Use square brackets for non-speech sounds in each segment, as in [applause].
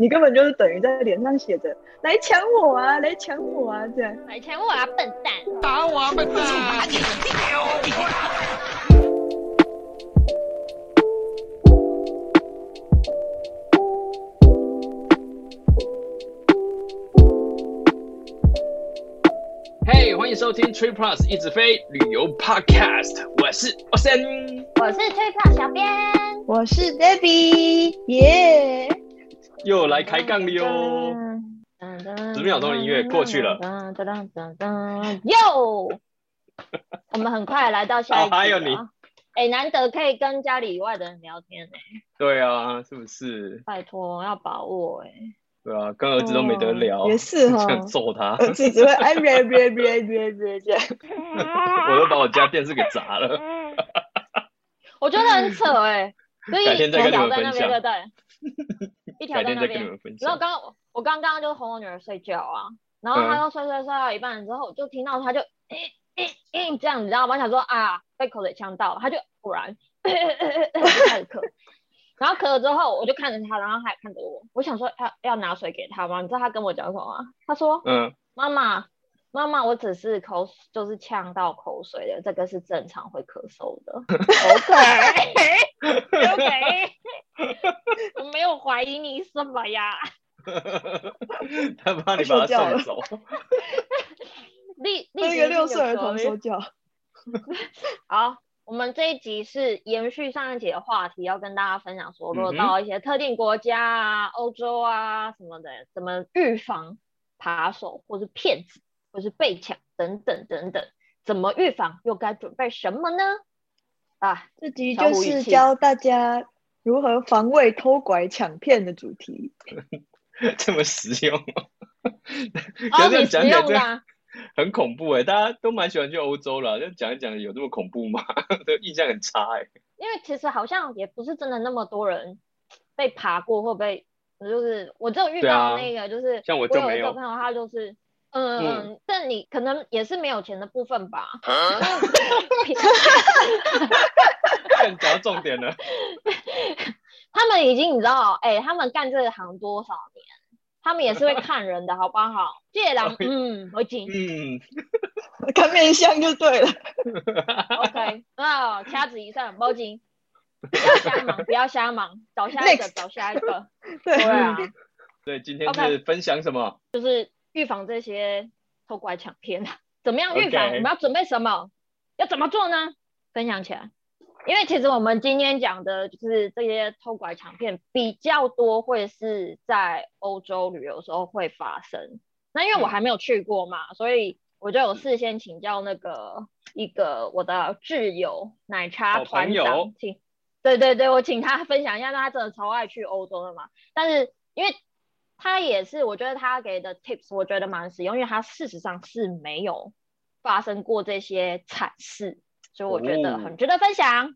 你根本就是等于在脸上写着“来抢我啊，来抢我啊”这样。来抢我啊，笨蛋！打我啊，笨蛋！打你嘿，欢迎收听 Trip Plus 一直飞旅游 Podcast，我是 Ocean，我是 Trip Plus 小编，我是 Debbie，耶、yeah!。[laughs] 又来开杠了哟！十秒钟的音乐过去了。[laughs] 哟，我们很快来到下。还有你，哎、欸，难得可以跟家里以外的人聊天呢。对啊，是不是？拜托，要把握哎。对啊，跟儿子都没得聊。也是哈。[laughs] 想揍他。儿子只会哎别别别别别这样。我都把我家电视给砸了。我觉得很扯哎。改天再跟你们分享。一条在那边，然后刚刚我刚刚就哄我女儿睡觉啊，然后她就睡睡睡到一半之后，就听到她就诶诶诶这样，你知道吗？想说啊被口水呛到了，她就果然 [laughs] 开始咳，然后咳了之后我就看着她，然后她也看着我，我想说要要拿水给她吗？你知道她跟我讲什么吗？她说嗯妈妈妈妈我只是口就是呛到口水的，这个是正常会咳嗽的。[laughs] OK OK。[laughs] 我没有怀疑你什么呀？[laughs] 他怕你把他送走。立那个六岁儿童说教。好，我们这一集是延续上一集的话题，要跟大家分享说，如果到一些特定国家啊、欧洲啊什么的，怎么预防扒手或是骗子或是被抢等等等等，怎么预防又该准备什么呢？啊，这集就是教大家。如何防卫偷拐抢骗的主题？[laughs] 这么实用？哦，[laughs] 很实用的，[laughs] 很恐怖哎！大家都蛮喜欢去欧洲了，就讲一讲，有这么恐怖吗？印象很差哎。因为其实好像也不是真的那么多人被爬过，或被就是我只有遇到那个，就是、啊、像我就没有，我有一个朋友，他就是。嗯，嗯，但你可能也是没有钱的部分吧？啊，[laughs] 讲到重点了。[laughs] 他们已经你知道，哎、欸，他们干这个行多少年？他们也是会看人的，好不好？借狼，嗯，我紧，嗯，看面相就对了。OK，啊，掐指一算，报警，[laughs] 不要瞎忙，不要瞎忙，找下一个，找下一个。对啊，对，今天是分享什么？就是。预防这些偷拐抢骗，怎么样预防？Okay. 我们要准备什么？要怎么做呢？分享起来。因为其实我们今天讲的就是这些偷拐抢骗比较多，会是在欧洲旅游的时候会发生。那因为我还没有去过嘛，嗯、所以我就有事先请教那个一个我的挚友奶茶团长，请对对对，我请他分享一下，他真的超爱去欧洲的嘛。但是因为他也是，我觉得他给的 tips 我觉得蛮实用，因为他事实上是没有发生过这些惨事，所以我觉得很值得分享。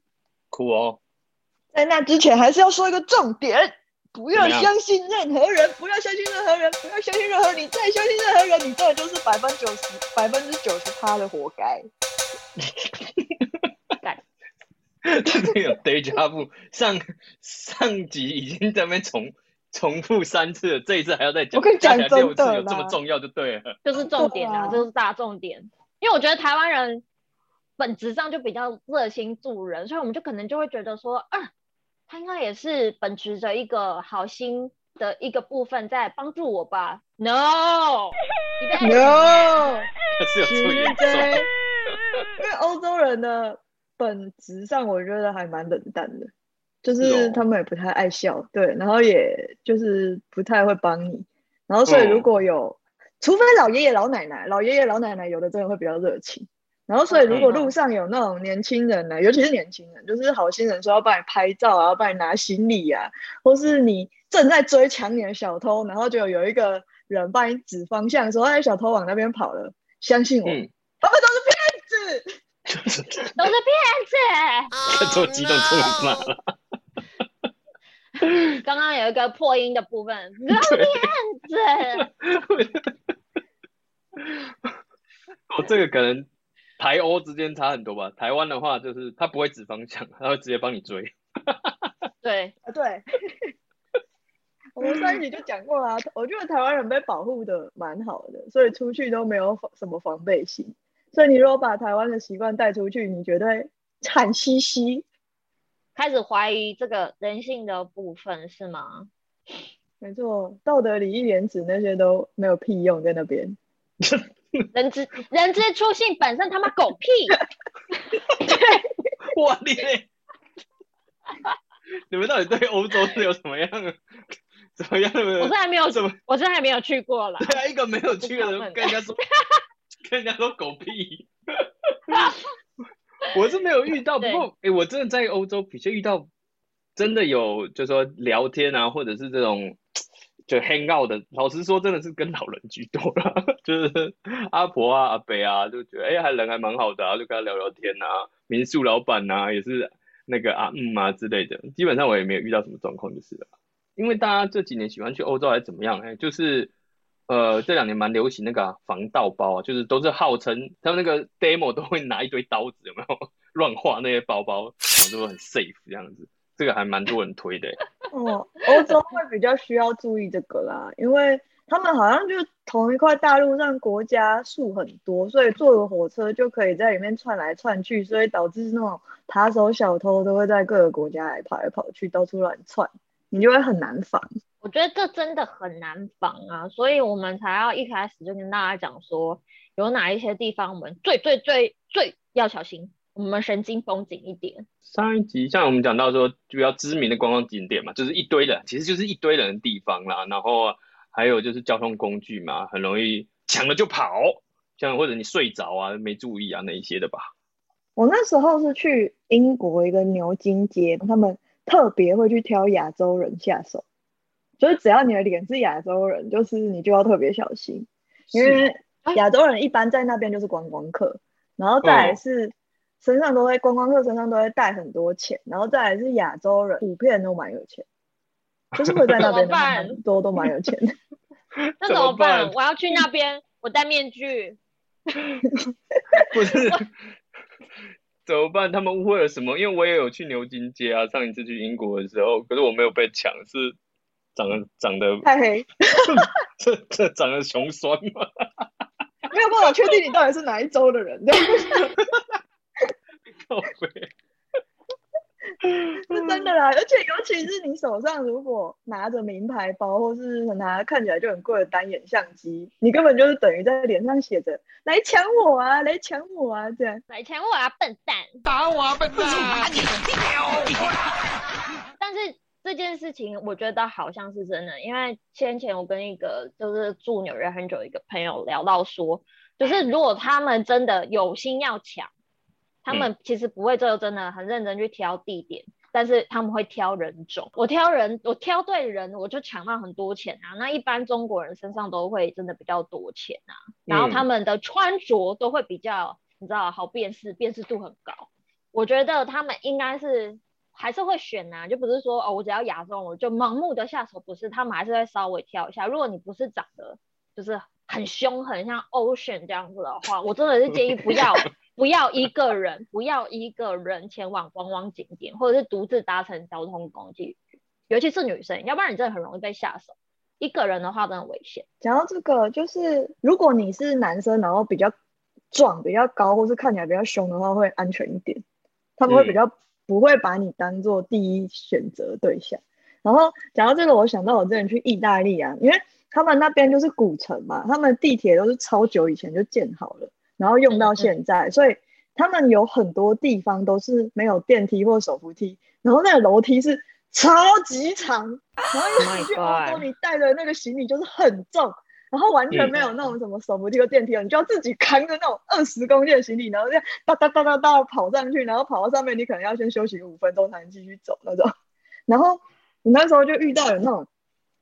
酷哦！在那之前还是要说一个重点，不要相信任何人，不要相信任何人，不要相信任何你，再相信任何人，你这就是百分之九十、百分之九十他的活该。[laughs] [laughs] 这个有 vu，上上集已经在那边重。重复三次，这一次还要再讲，我跟你讲六次，有这么重要就对了，就是重点啊，这、啊、是大重点。因为我觉得台湾人本质上就比较热心助人，所以我们就可能就会觉得说，啊，他应该也是本持着一个好心的一个部分在帮助我吧？No，No，是有 [laughs] 因为欧洲人呢本质上，我觉得还蛮冷淡的。就是他们也不太爱笑，对，然后也就是不太会帮你，然后所以如果有，哦、除非老爷爷老奶奶，老爷爷老奶奶有的真的会比较热情，然后所以如果路上有那种年轻人呢，尤其是年轻人，就是好心人说要帮你拍照啊，要帮你拿行李啊，或是你正在追抢你的小偷，然后就有一个人帮你指方向说，哎，小偷往那边跑了，相信我，嗯、他们都是骗子，都是骗子，[laughs] 这么激动，冲你骂了。[laughs] 刚刚有一个破音的部分，老骗子。我，这个可能台欧之间差很多吧。台湾的话，就是他不会指方向，他会直接帮你追。对，对。[laughs] 我们上一集就讲过啦，我觉得台湾人被保护的蛮好的，所以出去都没有什么防备心。所以你如果把台湾的习惯带出去，你绝对惨兮兮，开始怀疑这个人性的部分是吗？没错，道德礼义廉耻那些都没有屁用在那边。[laughs] 人之人之初性本身，他妈狗屁！[laughs] 对，哇你嘞！[laughs] 你们到底对欧洲是有什么样的、怎么样的？我是还没有什么，我是还没有去过了。对啊，一个没有去的人跟人家说，跟人家说狗屁。[laughs] 我是没有遇到，不过哎、欸，我真的在欧洲比较遇到，真的有，就是说聊天啊，或者是这种。就 hang out 的，老实说，真的是跟老人居多啦。[laughs] 就是阿婆啊、阿伯啊，就觉得哎、欸，还人还蛮好的啊，就跟他聊聊天啊。民宿老板啊，也是那个啊嗯啊之类的。基本上我也没有遇到什么状况，就是了。因为大家这几年喜欢去欧洲还是怎么样？哎、欸，就是呃这两年蛮流行那个防盗包啊，就是都是号称他们那个 demo 都会拿一堆刀子，有没有 [laughs] 乱画那些包包，然后就很 safe 这样子。这个还蛮多人推的。[laughs] 哦，欧洲会比较需要注意这个啦，因为他们好像就同一块大陆上国家树很多，所以坐个火车就可以在里面窜来窜去，所以导致那种扒手小偷都会在各个国家来跑来跑去，到处乱窜，你就会很难防。我觉得这真的很难防啊，所以我们才要一开始就跟大家讲说，有哪一些地方我们最最最最要小心。我们神经绷紧一点。上一集像我们讲到说，比较知名的观光景点嘛，就是一堆人，其实就是一堆人的地方啦。然后还有就是交通工具嘛，很容易抢了就跑，像或者你睡着啊，没注意啊那一些的吧。我那时候是去英国一个牛津街，他们特别会去挑亚洲人下手，就是只要你的脸是亚洲人，就是你就要特别小心，因为亚洲人一般在那边就是观光客，然后再来是。嗯身上都会观光客身上都会带很多钱，然后再来是亚洲人普遍都蛮有钱，就是会在那边 [laughs] 很多都蛮有钱的。[laughs] 那怎么办？我要去那边，我戴面具。[laughs] 不是，怎么办？他们误会了什么？因为我也有去牛津街啊，上一次去英国的时候，可是我没有被抢，是长得长得太黑，[laughs] 这这长得穷酸吗？没有办法确定你到底是哪一州的人。对不对是真的啦，而且尤其是你手上如果拿着名牌包，或是拿看起来就很贵的单眼相机，你根本就是等于在脸上写着“来抢我啊，来抢我啊”这样。来抢我啊，笨蛋！打我啊，笨蛋！[laughs] 但是这件事情我觉得好像是真的，因为先前我跟一个就是住纽约很久一个朋友聊到说，就是如果他们真的有心要抢。他们其实不会就真的很认真去挑地点，嗯，但是他们会挑人种。我挑人，我挑对人，我就抢到很多钱啊。那一般中国人身上都会真的比较多钱啊，然后他们的穿着都会比较，你知道，好辨识，辨识度很高。我觉得他们应该是还是会选啊，就不是说哦，我只要亚洲，我就盲目的下手，不是，他们还是会稍微挑一下。如果你不是长得就是很凶狠，像 Ocean 这样子的话，我真的是建议不要。[laughs] 不要一个人，不要一个人前往观光景点，或者是独自搭乘交通工具，尤其是女生，要不然你真的很容易被下手。一个人的话，真的危险。讲到这个，就是如果你是男生，然后比较壮、比较高，或是看起来比较凶的话，会安全一点。他们会比较不会把你当做第一选择对象。嗯。然后讲到这个，我想到我之前去意大利啊，因为他们那边就是古城嘛，他们地铁都是超久以前就建好了。然后用到现在，所以他们有很多地方都是没有电梯或手扶梯，然后那个楼梯是超级长，然后因为你去欧洲，你带的那个行李就是很重，然后完全没有那种什么手扶梯或电梯了，你就要自己扛着那种二十公斤的行李，然后这样哒哒哒哒哒跑上去，然后跑到上面，你可能要先休息五分钟才能继续走那种。然后你那时候就遇到有那种。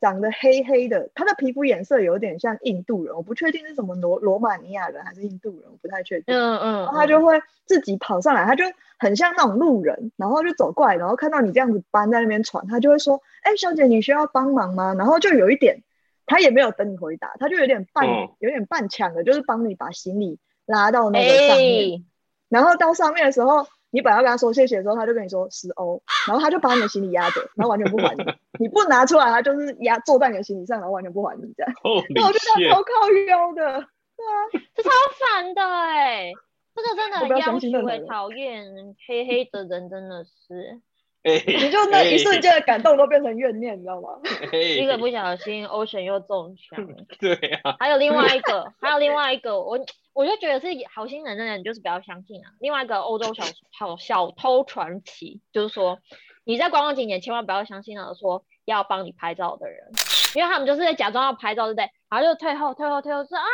长得黑黑的，他的皮肤颜色有点像印度人，我不确定是什么罗罗马尼亚人还是印度人，我不太确定。嗯嗯，然后他就会自己跑上来，他就很像那种路人，然后就走过来，然后看到你这样子搬在那边喘，他就会说：“哎、欸，小姐，你需要帮忙吗？”然后就有一点，他也没有等你回答，他就有点半、嗯、有点半抢的，就是帮你把行李拉到那个上面。欸、然后到上面的时候，你本来要跟他说谢谢的时候，他就跟你说十欧，然后他就把你的行李压着，然后完全不还你。[laughs] 你不拿出来，他就是压坐在你的行李上，然后完全不还你这样。那我就觉得超靠腰的，对啊，[laughs] 这超烦的哎，这个真的很要求会讨厌黑黑的人真的是。欸、你就那一瞬间的感动都变成怨念，欸、你知道吗？[laughs] 一个不小心，[laughs] Ocean 又中枪。[laughs] 对啊。还有另外一个，还有另外一个，我我就觉得是好心人的人，就是不要相信啊。另外一个欧洲小小小偷传奇，就是说你在观光景点千万不要相信那个说要帮你拍照的人，因为他们就是在假装要拍照，对不对？然后就退后退后退后说啊，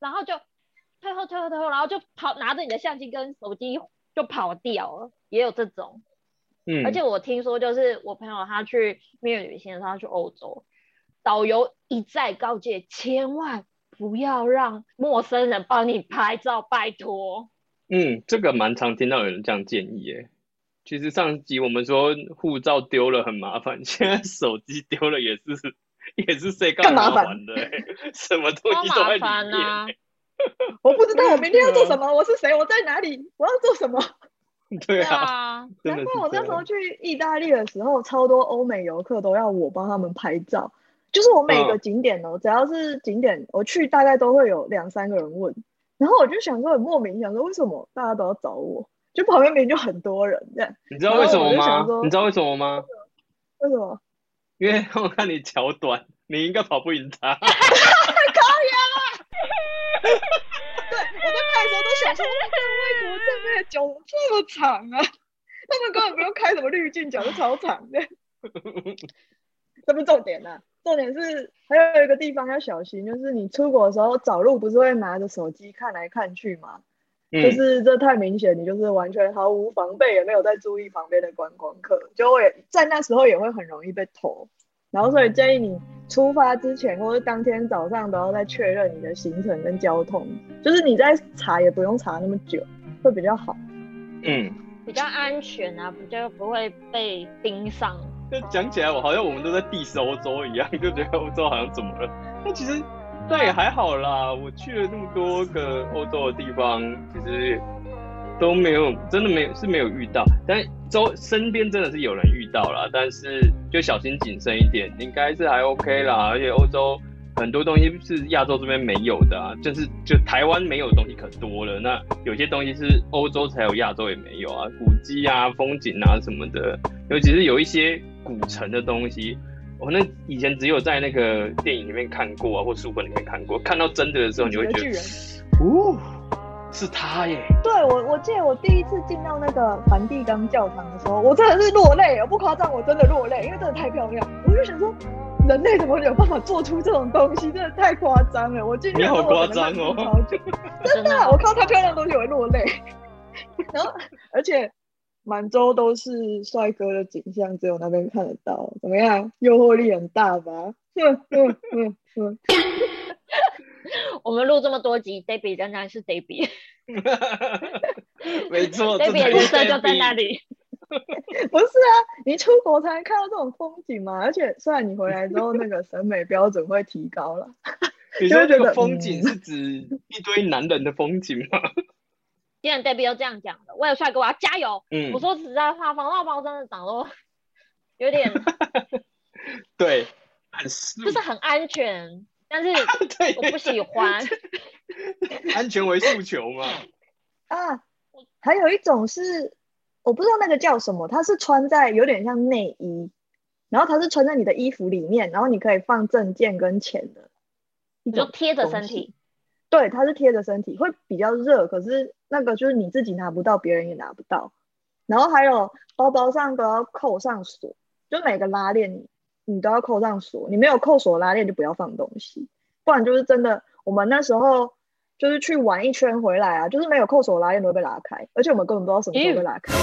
然后就退后退后退后，然后就跑拿着你的相机跟手机就跑掉了，也有这种。嗯，而且我听说，就是我朋友他去蜜月旅行的时候，他去欧洲，导游一再告诫，千万不要让陌生人帮你拍照，拜托。嗯，这个蛮常听到有人这样建议耶。其实上集我们说护照丢了很麻烦，[laughs] 现在手机丢了也是也是谁干嘛烦的？[laughs] 什么东西都在里面。啊、我不知道我明天要做什么，[laughs] 我是谁，我在哪里，我要做什么。[laughs] 对啊，难怪我那时候去意大利的时候，超多欧美游客都要我帮他们拍照。就是我每个景点哦，只要是景点，我去大概都会有两三个人问。然后我就想说很莫名，想说为什么大家都要找我？就旁边明明就很多人这样。你知道为什么吗？你知道为什么吗？为什么？因为我看你脚短，你应该跑不赢他。[laughs] 我在拍的时候都想说，为什脚这么长啊？[laughs] 他们根本不用开什么滤镜，脚就超长的。[laughs] 这不重点啊，重点是还有一个地方要小心，就是你出国的时候找路不是会拿着手机看来看去吗？嗯、就是这太明显，你就是完全毫无防备，也没有在注意旁边的观光客，就会在那时候也会很容易被偷。然后，所以建议你出发之前或者当天早上都要再确认你的行程跟交通，就是你在查也不用查那么久，会比较好。嗯，比较安全啊，比较不会被盯上。就讲起来，我好像我们都在 diss 欧洲一样，就觉得欧洲好像怎么了？但其实那也还好啦。我去了那么多个欧洲的地方，其实。都没有，真的没有是没有遇到，但周身边真的是有人遇到了，但是就小心谨慎一点，应该是还 OK 啦。而且欧洲很多东西是亚洲这边没有的啊，就是就台湾没有的东西可多了。那有些东西是欧洲才有，亚洲也没有啊，古迹啊、风景啊什么的，尤其是有一些古城的东西，我那以前只有在那个电影里面看过啊，或书本里面看过，看到真的的时候，你会觉得，哦。是他耶！对我，我记得我第一次进到那个梵蒂冈教堂的时候，我真的是落泪，我不夸张，我真的落泪，因为真的太漂亮。我就想说，人类怎么有办法做出这种东西？真的太夸张了！我进去，你好夸张哦！[laughs] 真的，我看到他漂亮的东西我会落泪。[laughs] 然后，而且满洲都是帅哥的景象，只有那边看得到。怎么样？诱惑力很大吧？哼哼哼哼。我们录这么多集，Debbie 仍然是 Debbie。[laughs] 没错，Debbie 人设就在那里。[laughs] 不是啊，你出国才能看到这种风景嘛。而且，虽然你回来之后那个审美标准会提高了。你说这个风景是指一堆男人的风景吗？既然 Debbie 都这样讲了，我有帅哥，我要加油。嗯，我说实在话，防盗包真的长得 [laughs] 有点。[laughs] 对，很就是很安全。但是我不喜欢，安全为诉求嘛。啊，还有一种是我不知道那个叫什么，它是穿在有点像内衣，然后它是穿在你的衣服里面，然后你可以放证件跟钱的，你就贴着身体。对，它是贴着身体，会比较热，可是那个就是你自己拿不到，别人也拿不到。然后还有包包上都要扣上锁，就每个拉链。你都要扣上锁，你没有扣锁拉链就不要放东西，不然就是真的。我们那时候就是去玩一圈回来啊，就是没有扣手拉链都会被拉开，而且我们根本不知道什么时候会拉开。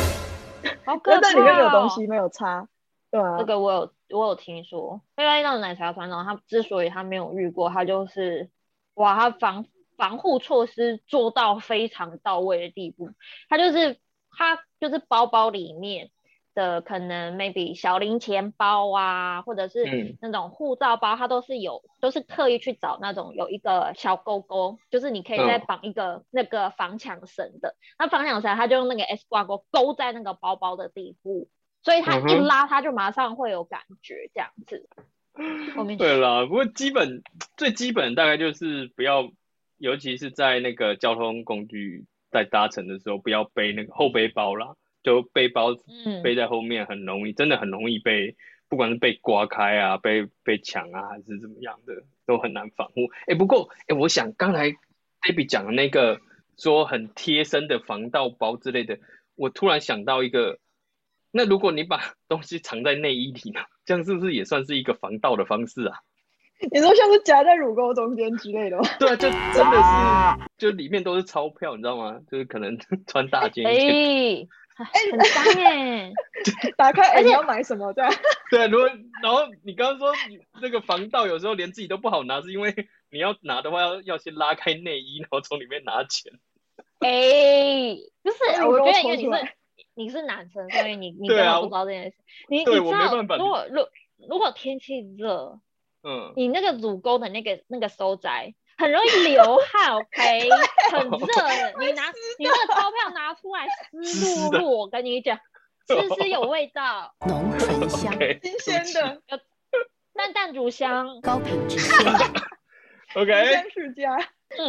好 [laughs] 可怕！但里面没有东西，没有擦。对啊，这个我有我有听说。因为那种奶茶团长，他之所以他没有遇过，他就是哇，他防防护措施做到非常到位的地步。他就是他就是包包里面。的可能 maybe 小零钱包啊，或者是那种护照包，它都是有，都是特意去找那种有一个小勾勾，就是你可以再绑一个那个防抢绳的。那防抢绳它就用那个 S 挂钩勾在那个包包的底部，所以它一拉它就马上会有感觉这样子。[laughs] 对啦，不过基本最基本大概就是不要，尤其是在那个交通工具在搭乘的时候，不要背那个后背包啦。就背包背在后面很容易，嗯、真的很容易被，不管是被刮开啊，被被抢啊，还是怎么样的，都很难防护。哎、欸，不过哎、欸，我想刚才 Debbie 讲的那个说很贴身的防盗包之类的，我突然想到一个，那如果你把东西藏在内衣里呢，这样是不是也算是一个防盗的方式啊？[laughs] 你说像是夹在乳沟中间之类的吗？对啊，就真的是，就里面都是钞票，你知道吗？就是可能 [laughs] 穿大件一点。欸哎，很脏 [laughs] 哎！打开，哎，你要买什么？对，[laughs] 对，如果然后你刚刚说你那个防盗有时候连自己都不好拿，是因为你要拿的话要要先拉开内衣，然后从里面拿钱。[laughs] 哎，不是，我觉得因为你是你是男生，所以你你根本不知道这件事。你你知道，如果如如果天气热，嗯，你那个乳沟的那个那个收窄。很容易流汗，OK，很热。[laughs] 你拿你那个钞票拿出来湿漉漉，我跟你讲，[laughs] 湿湿有味道，浓醇香，[laughs] 新鲜的，淡淡乳香，高品质，OK。先世家，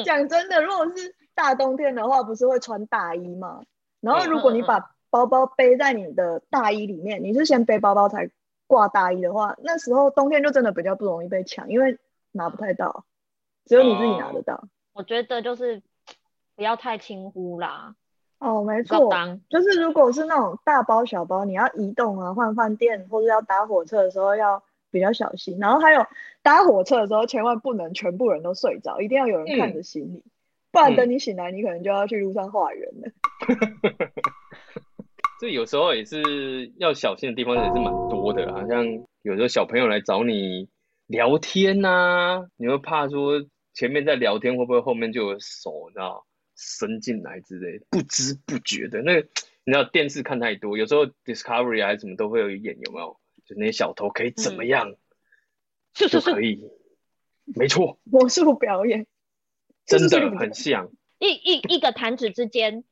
讲真的，如果是大冬天的话，不是会穿大衣吗？然后如果你把包包背在你的大衣里面，你是先背包包才挂大衣的话，那时候冬天就真的比较不容易被抢，因为拿不太到。只有你自己拿得到。哦，我觉得就是不要太轻忽啦。哦，没错，就是如果是那种大包小包，你要移动啊、换饭店或者要搭火车的时候要比较小心。然后还有搭火车的时候，千万不能全部人都睡着，一定要有人看着行李，嗯、[laughs] 不然等你醒来，你可能就要去路上化缘了。[laughs] 这有时候也是要小心的地方也是蛮多的，好像有时候小朋友来找你聊天呐、啊，你会怕说。前面在聊天，会不会后面就有手，你知道伸进来之类，不知不觉的。那个你知道电视看太多，有时候 Discovery 还是什么都会有演，有没有？就那些小偷可以怎么样？是是是，可以，没错，魔术表演，真的很像。一一一个弹指之间，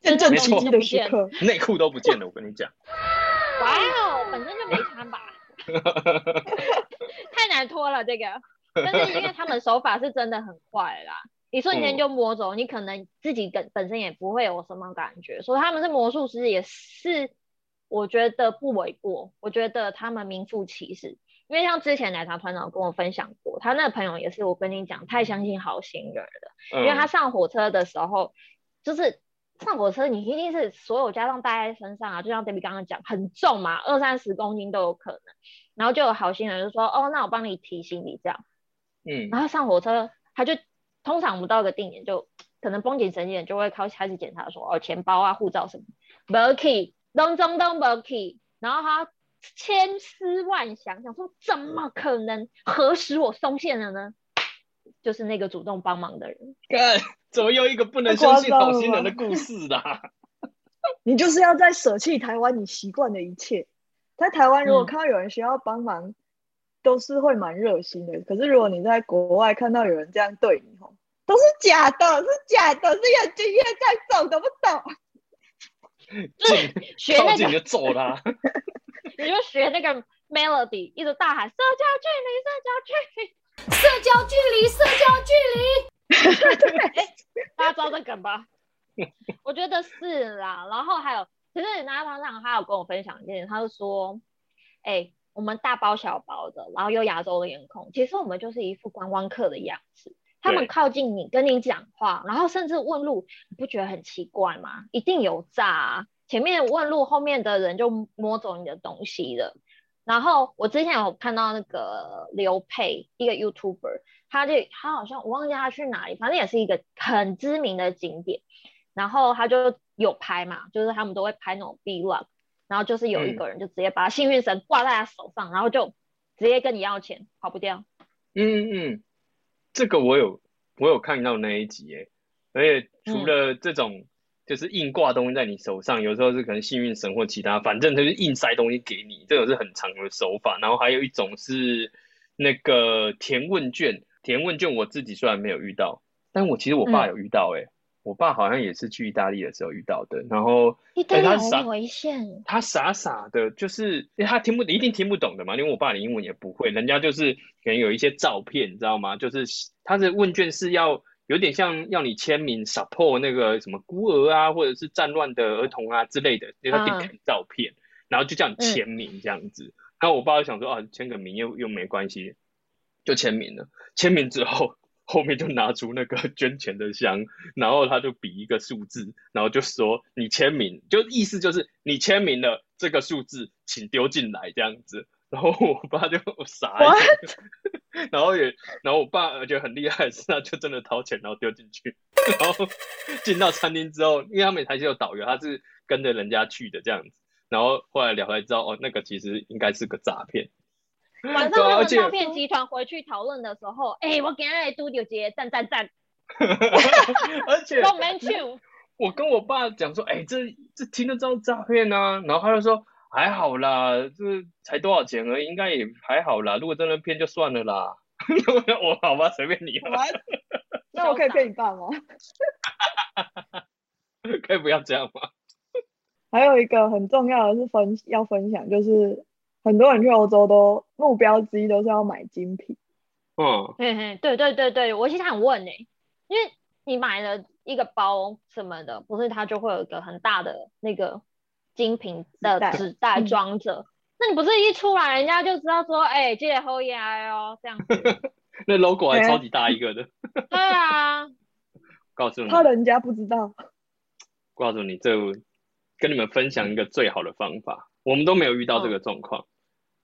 真正奇迹的时刻，[laughs] 内裤都不见了，我跟你讲。哇哦，本身就没穿吧？[laughs] 太难脱了，这个。[laughs] 但是因为他们手法是真的很快啦，一瞬间就摸走，你可能自己本本身也不会有什么感觉。所以他们是魔术师也是，我觉得不为过。我觉得他们名副其实，因为像之前奶茶团长跟我分享过，他那个朋友也是，我跟你讲，太相信好心人了。因为他上火车的时候，就是上火车，你一定是所有家当带在身上啊，就像 Debbie 刚刚讲，很重嘛，二三十公斤都有可能。然后就有好心人就说，哦，那我帮你提行李这样。嗯，然后上火车，他就通常不到个定点，就可能绷紧神经就会开开始检查说，哦，钱包啊、护照什么，没 key，咚咚咚没 key，然后他千思万想，想说怎么可能？何时我松懈了呢？就是那个主动帮忙的人。[laughs] 看，怎么又一个不能相信好心人的故事啦？[laughs] 你就是要在舍弃台湾你习惯的一切，在台湾如果看到有人需要帮忙。嗯都是会蛮热心的，可是如果你在国外看到有人这样对你，吼，都是假的，是假的，是有经验在走，懂不懂？就是学那个就走了，[laughs] 你就学那个 melody，一直大喊社交距离，社交距离，社交距离，社交距离。对，[laughs] 大家知道这梗吧？我觉得是啦。然后还有，其实那团长他有跟我分享一件，他就说，哎、欸。我们大包小包的，然后又亚洲的脸孔，其实我们就是一副观光客的样子。他们靠近你，跟你讲话，然后甚至问路，你不觉得很奇怪吗？一定有诈啊！前面问路，后面的人就摸走你的东西了。然后我之前有看到那个刘佩，一个 YouTuber，他就他好像我忘记他去哪里，反正也是一个很知名的景点。然后他就有拍嘛，就是他们都会拍那种 Vlog。然后就是有一个人就直接把幸运绳挂在他手上，嗯、然后就直接跟你要钱，跑不掉。嗯嗯，这个我有我有看到那一集诶，而且除了这种就是硬挂东西在你手上，有时候是可能幸运绳或其他，反正就是硬塞东西给你，这个是很常的手法。然后还有一种是那个填问卷，填问卷我自己虽然没有遇到，但我其实我爸有遇到、欸，哎、嗯，我爸好像也是去意大利的时候遇到的。然后意大利很危险，他傻傻的，就是因为他听不一定听不懂的嘛，因为我爸的英文也不会，人家就是可能有一些照片，你知道吗？就是他的问卷是要。有点像要你签名 support 那个什么孤儿啊，或者是战乱的儿童啊之类的，因为他给你看照片，嗯、然后就叫你签名这样子。嗯、然后我爸就想说啊，签个名又又没关系，就签名了。签名之后，后面就拿出那个捐钱的箱，然后他就比一个数字，然后就说你签名，就意思就是你签名了这个数字，请丢进来这样子。[laughs] 然后我爸就傻 [laughs]? 然后也，然后我爸而且很厉害是，他就真的掏钱，然后丢进去，[laughs] 然后进到餐厅之后，因为他每台是有导游，他是跟着人家去的这样子，然后后来聊才知道，哦，那个其实应该是个诈骗。晚上那个诈骗集团回去讨论的时候，哎、欸，我给他嘟丢姐赞赞赞，[laughs] 而且我跟我爸讲说，哎、欸，这这听得到诈骗啊，然后他就说。还好啦，这才多少钱而已，应该也还好啦。如果真的骗就算了啦。[laughs] 我好吧，随便你。那我可以骗你爸吗？[laughs] 可以不要这样吗？还有一个很重要的是分要分享，就是很多人去欧洲都目标之一都是要买精品。嗯，嘿嘿，对对对对，我其实想问呢、欸，因为你买了一个包什么的，不是它就会有一个很大的那个。精品的纸袋装着，嗯、那你不是一出来，人家就知道说，哎、欸，记得后压哦，这样子。[laughs] 那 logo 还超级大一个的。[laughs] 对啊。告诉你，怕人家不知道。告诉你，这跟你们分享一个最好的方法，我们都没有遇到这个状况，哦、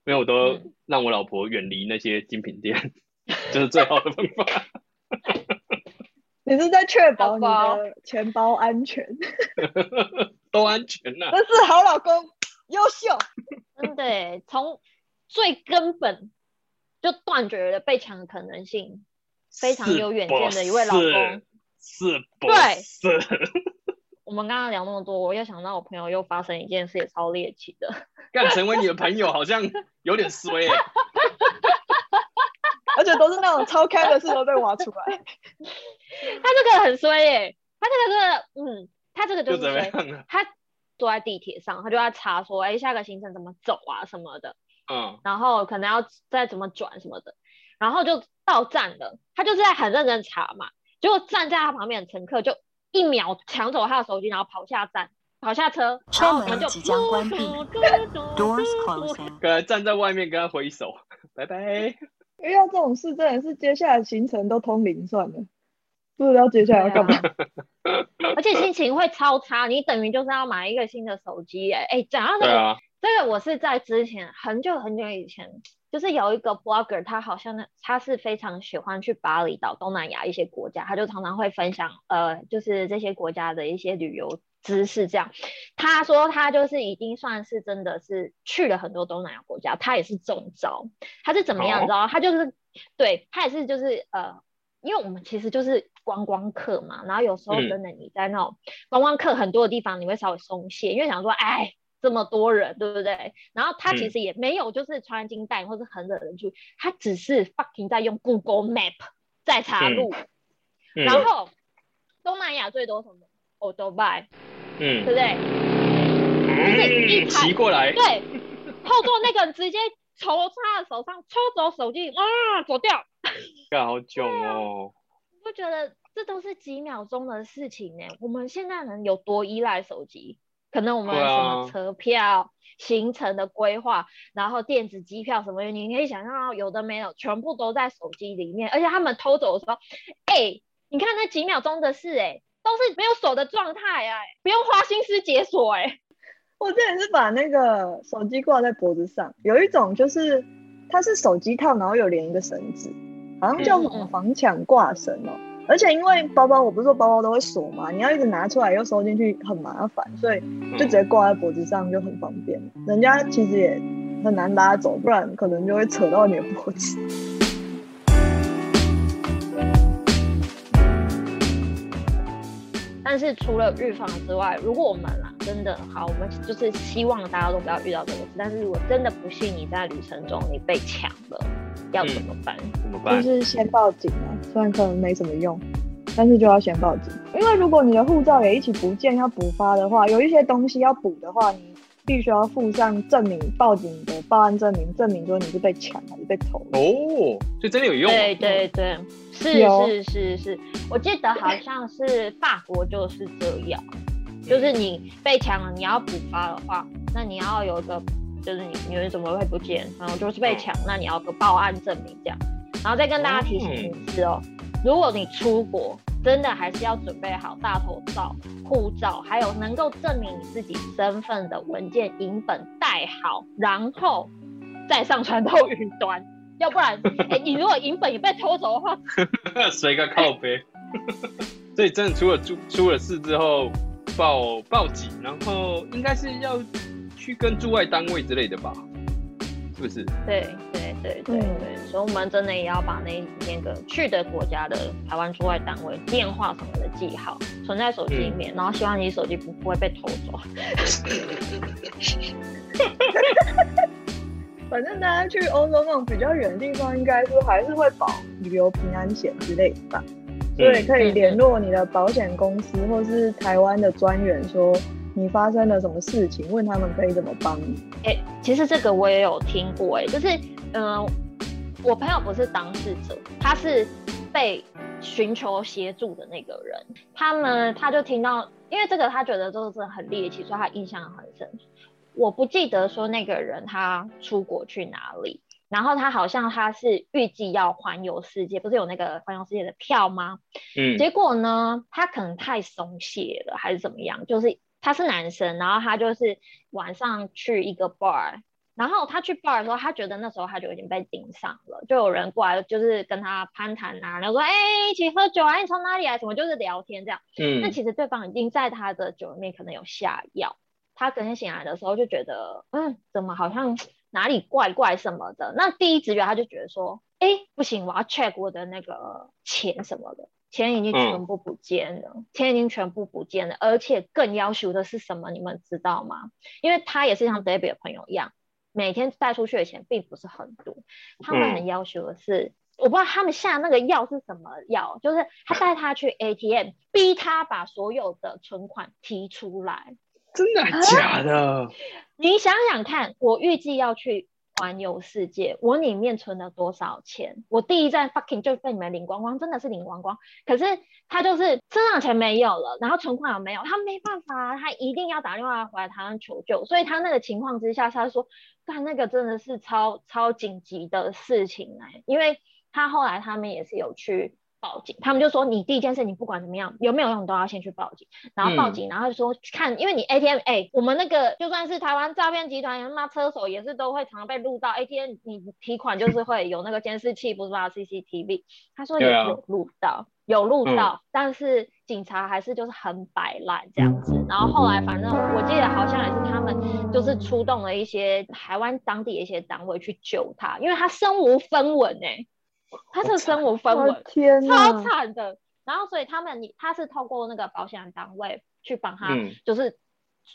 因为我都让我老婆远离那些精品店，这、嗯、是最好的方法。[laughs] 你是在确保你的钱包安全？[laughs] 都安全呐、啊，真是好老公，优秀。[laughs] 真的，从最根本就断绝了被抢的可能性，非常有远见的一位老公。是，是，对，是。我们刚刚聊那么多，我又想到我朋友又发生一件事，也超猎奇的。干成为你的朋友好像有点衰、欸，[laughs] 而且都是那种超开的事都被挖出来。[laughs] 他这个很衰耶、欸，他这个是嗯。他这个就是说，他坐在地铁上，他就在查说，哎，下个行程怎么走啊什么的，嗯，然后可能要再怎么转什么的，然后就到站了，他就是在很认真查嘛，结果站在他旁边的乘客就一秒抢走他的手机，然后跑下站，跑下车，车门即将关闭，Doors closing，刚才站在外面跟他挥手，拜拜。遇到这种事，真的是接下来行程都通灵算了。不知道接下来要干嘛，啊，而且心情会超差。你等于就是要买一个新的手机，哎哎，讲到这个，啊、这个我是在之前很久很久以前，就是有一个 blogger，他好像呢，他是非常喜欢去巴厘岛、东南亚一些国家，他就常常会分享，呃，就是这些国家的一些旅游知识。这样，他说他就是已经算是真的是去了很多东南亚国家，他也是中招。他是怎么样？你知道？他就是对他也是就是呃。因为我们其实就是观光客嘛，然后有时候真的你在那种观光客很多的地方，你会稍微松懈，嗯、因为想说，哎，这么多人，对不对？然后他其实也没有就是穿金戴银或是很惹人注，他只是 fucking 在用 Google Map 在查路。嗯、然后、嗯、东南亚最多什么？欧都拜，嗯，对不对？就是一骑过来，对，后座那个人直接从他的手上抽走手机，啊，走掉。[laughs] 干好久哦！我、啊、觉得这都是几秒钟的事情呢。我们现在人有多依赖手机？可能我们什么车票、啊、行程的规划，然后电子机票什么，你可以想象到有的没有，全部都在手机里面。而且他们偷走的时候，哎、欸，你看那几秒钟的事，哎，都是没有锁的状态啊，不用花心思解锁，哎。我之前是把那个手机挂在脖子上，有一种就是它是手机套，然后有连一个绳子。好像叫什么防抢挂绳哦，而且因为包包，我不是说包包都会锁嘛，你要一直拿出来又收进去很麻烦，所以就直接挂在脖子上就很方便。人家其实也很难拉走，不然可能就会扯到你的脖子。[laughs] 但是除了预防之外，如果我们啦真的好，我们就是希望大家都不要遇到这个事。但是如果真的不幸你在旅程中你被抢了，要怎么办？嗯、怎么办？就是先报警啊，虽然可能没什么用，但是就要先报警。因为如果你的护照也一起不见要补发的话，有一些东西要补的话，你。必须要附上证明，报警的报案证明，证明说你是被抢还是被偷。哦，所以真的有用。对对对，是有是是是，我记得好像是法国就是这样，就是你被抢了，你要补发的话，那你要有一个，就是你你为什么会不见，然后就是被抢，那你要个报案证明这样，然后再跟大家提醒一次哦，如果你出国。真的还是要准备好大头照、护照，还有能够证明你自己身份的文件影本带好，然后再上传到云端。要不然，哎、欸，你如果影本也被偷走的话，[laughs] 随个靠背。[laughs] 所以真的出了出出了事之后报报警，然后应该是要去跟驻外单位之类的吧？是不是？对对对对对，所以我们真的也要把那那个去的国家的台湾驻外单位电话什么的记好，存在手机里面，嗯、然后希望你手机不不会被偷走。[laughs] 反正大家去欧洲那种比较远的地方，应该是还是会保旅游平安险之类的吧，所以可以联络你的保险公司或是台湾的专员说。你发生了什么事情？问他们可以怎么帮你？哎、欸，其实这个我也有听过、欸，哎，就是，嗯、呃，我朋友不是当事者，他是被寻求协助的那个人。他们他就听到，因为这个他觉得这个真的很猎奇，所以他印象很深。我不记得说那个人他出国去哪里，然后他好像他是预计要环游世界，不是有那个环游世界的票吗？嗯，结果呢，他可能太松懈了，还是怎么样？就是。他是男生，然后他就是晚上去一个 bar，然后他去 bar 的时候，他觉得那时候他就已经被盯上了，就有人过来就是跟他攀谈啊，然后说哎、欸、一起喝酒啊，你从哪里来？什么就是聊天这样。嗯。那其实对方已经在他的酒里面可能有下药，他隔天醒来的时候就觉得嗯，怎么好像哪里怪怪什么的。那第一直觉他就觉得说，哎、欸、不行，我要 check 我的那个钱什么的。钱已经全部不见了，嗯、钱已经全部不见了，而且更要求的是什么？你们知道吗？因为他也是像 Debbie 的朋友一样，每天带出去的钱并不是很多。他们很要求的是，嗯、我不知道他们下那个药是什么药，就是他带他去 ATM，逼他把所有的存款提出来。真的假的？[laughs] 你想想看，我预计要去。环游世界，我里面存了多少钱？我第一站 fucking 就被你们领光光，真的是领光光。可是他就是身上钱没有了，然后存款也没有，他没办法，他一定要打电话回来台湾求救。所以他那个情况之下，他说，干那个真的是超超紧急的事情哎，因为他后来他们也是有去。报警，他们就说你第一件事，你不管怎么样有没有用，都要先去报警，然后报警，嗯、然后就说看，因为你 ATM，哎、欸，我们那个就算是台湾诈骗集团，他妈车手也是都会常常被录到 ATM，你提款就是 [laughs] 会有那个监视器，不是吧？CCTV，他说有有录到，有录到，嗯、但是警察还是就是很摆烂这样子，然后后来反正我记得好像也是他们就是出动了一些台湾当地的一些单位去救他，因为他身无分文哎、欸。[laughs] 他是身无分文，天超惨的。然后，所以他们，他是透过那个保险单位去帮他，就是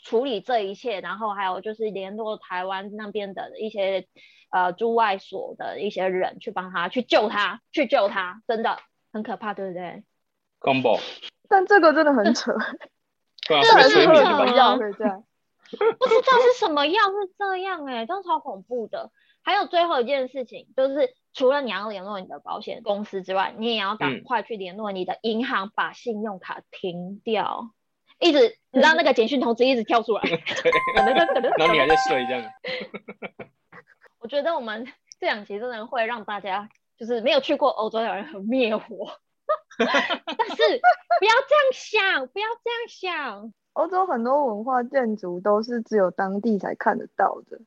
处理这一切。嗯、然后还有就是联络台湾那边的一些呃驻外所的一些人去帮他去救他，去救他，真的很可怕，对不对？公布。但这个真的很 [laughs] 扯，这很扯啊！不知道是什么药是这样哎、欸，真超恐怖的。还有最后一件事情就是。除了你要联络你的保险公司之外，你也要赶快去联络你的银行，把信用卡停掉。一直，你知道那个简讯通知一直跳出来 [laughs] [laughs] 然后你还在睡这样。[laughs] 我觉得我们这两期真的会让大家就是没有去过欧洲的人很灭火，但是不要这样想，不要这样想。欧洲很多文化建筑都是只有当地才看得到的。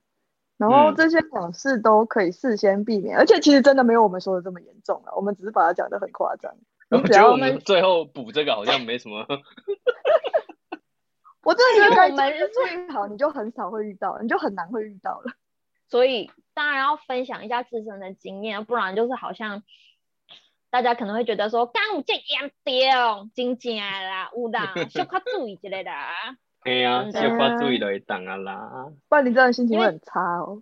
然后这些往事都可以事先避免，嗯、而且其实真的没有我们说的这么严重了，我们只是把它讲的很夸张。[laughs] 我觉得我们最后补这个好像没什么。[laughs] 我真的觉得该注意注意好，你就很少会遇到，你就很难会遇到了。[laughs] 所以当然要分享一下自身的经验，不然就是好像大家可能会觉得说，刚有这严重，真正啦，有啦，小可注意之类的。哎呀，小可注意就会当啊啦，不然你这样心情会很差哦。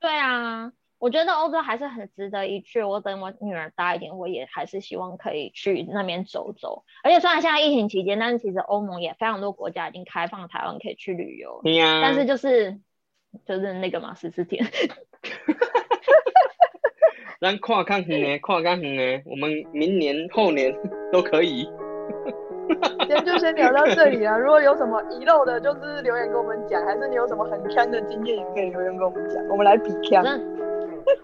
对啊，我觉得欧洲还是很值得一去。我等我女儿大一点，我也还是希望可以去那边走走。而且虽然现在疫情期间，但是其实欧盟也非常多国家已经开放台湾可以去旅游。对呀。但是就是就是那个嘛，十四天。[laughs] 咱跨看远呢，跨看远呢，我们明年后年都可以。今天就先聊到这里啊！如果有什么遗漏的，就是留言跟我们讲；还是你有什么很坑的经验，也可以留言跟我们讲，我们来比坑。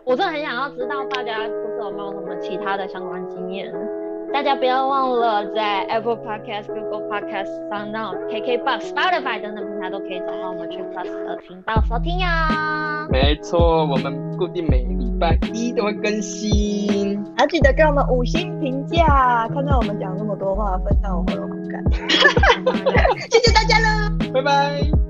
我真的很想要知道大家不是有没有什么其他的相关经验。大家不要忘了在 Apple Podcast、Google Podcast、SoundOn、KKBox、Spotify 等等平台都可以找到我们 Trip Plus 的频道收听呀。没错，我们固定每个礼拜一都会更新，还记得给我们五星评价。看到我们讲那么多话，分享我们有好感。[laughs] 谢谢大家喽，拜拜。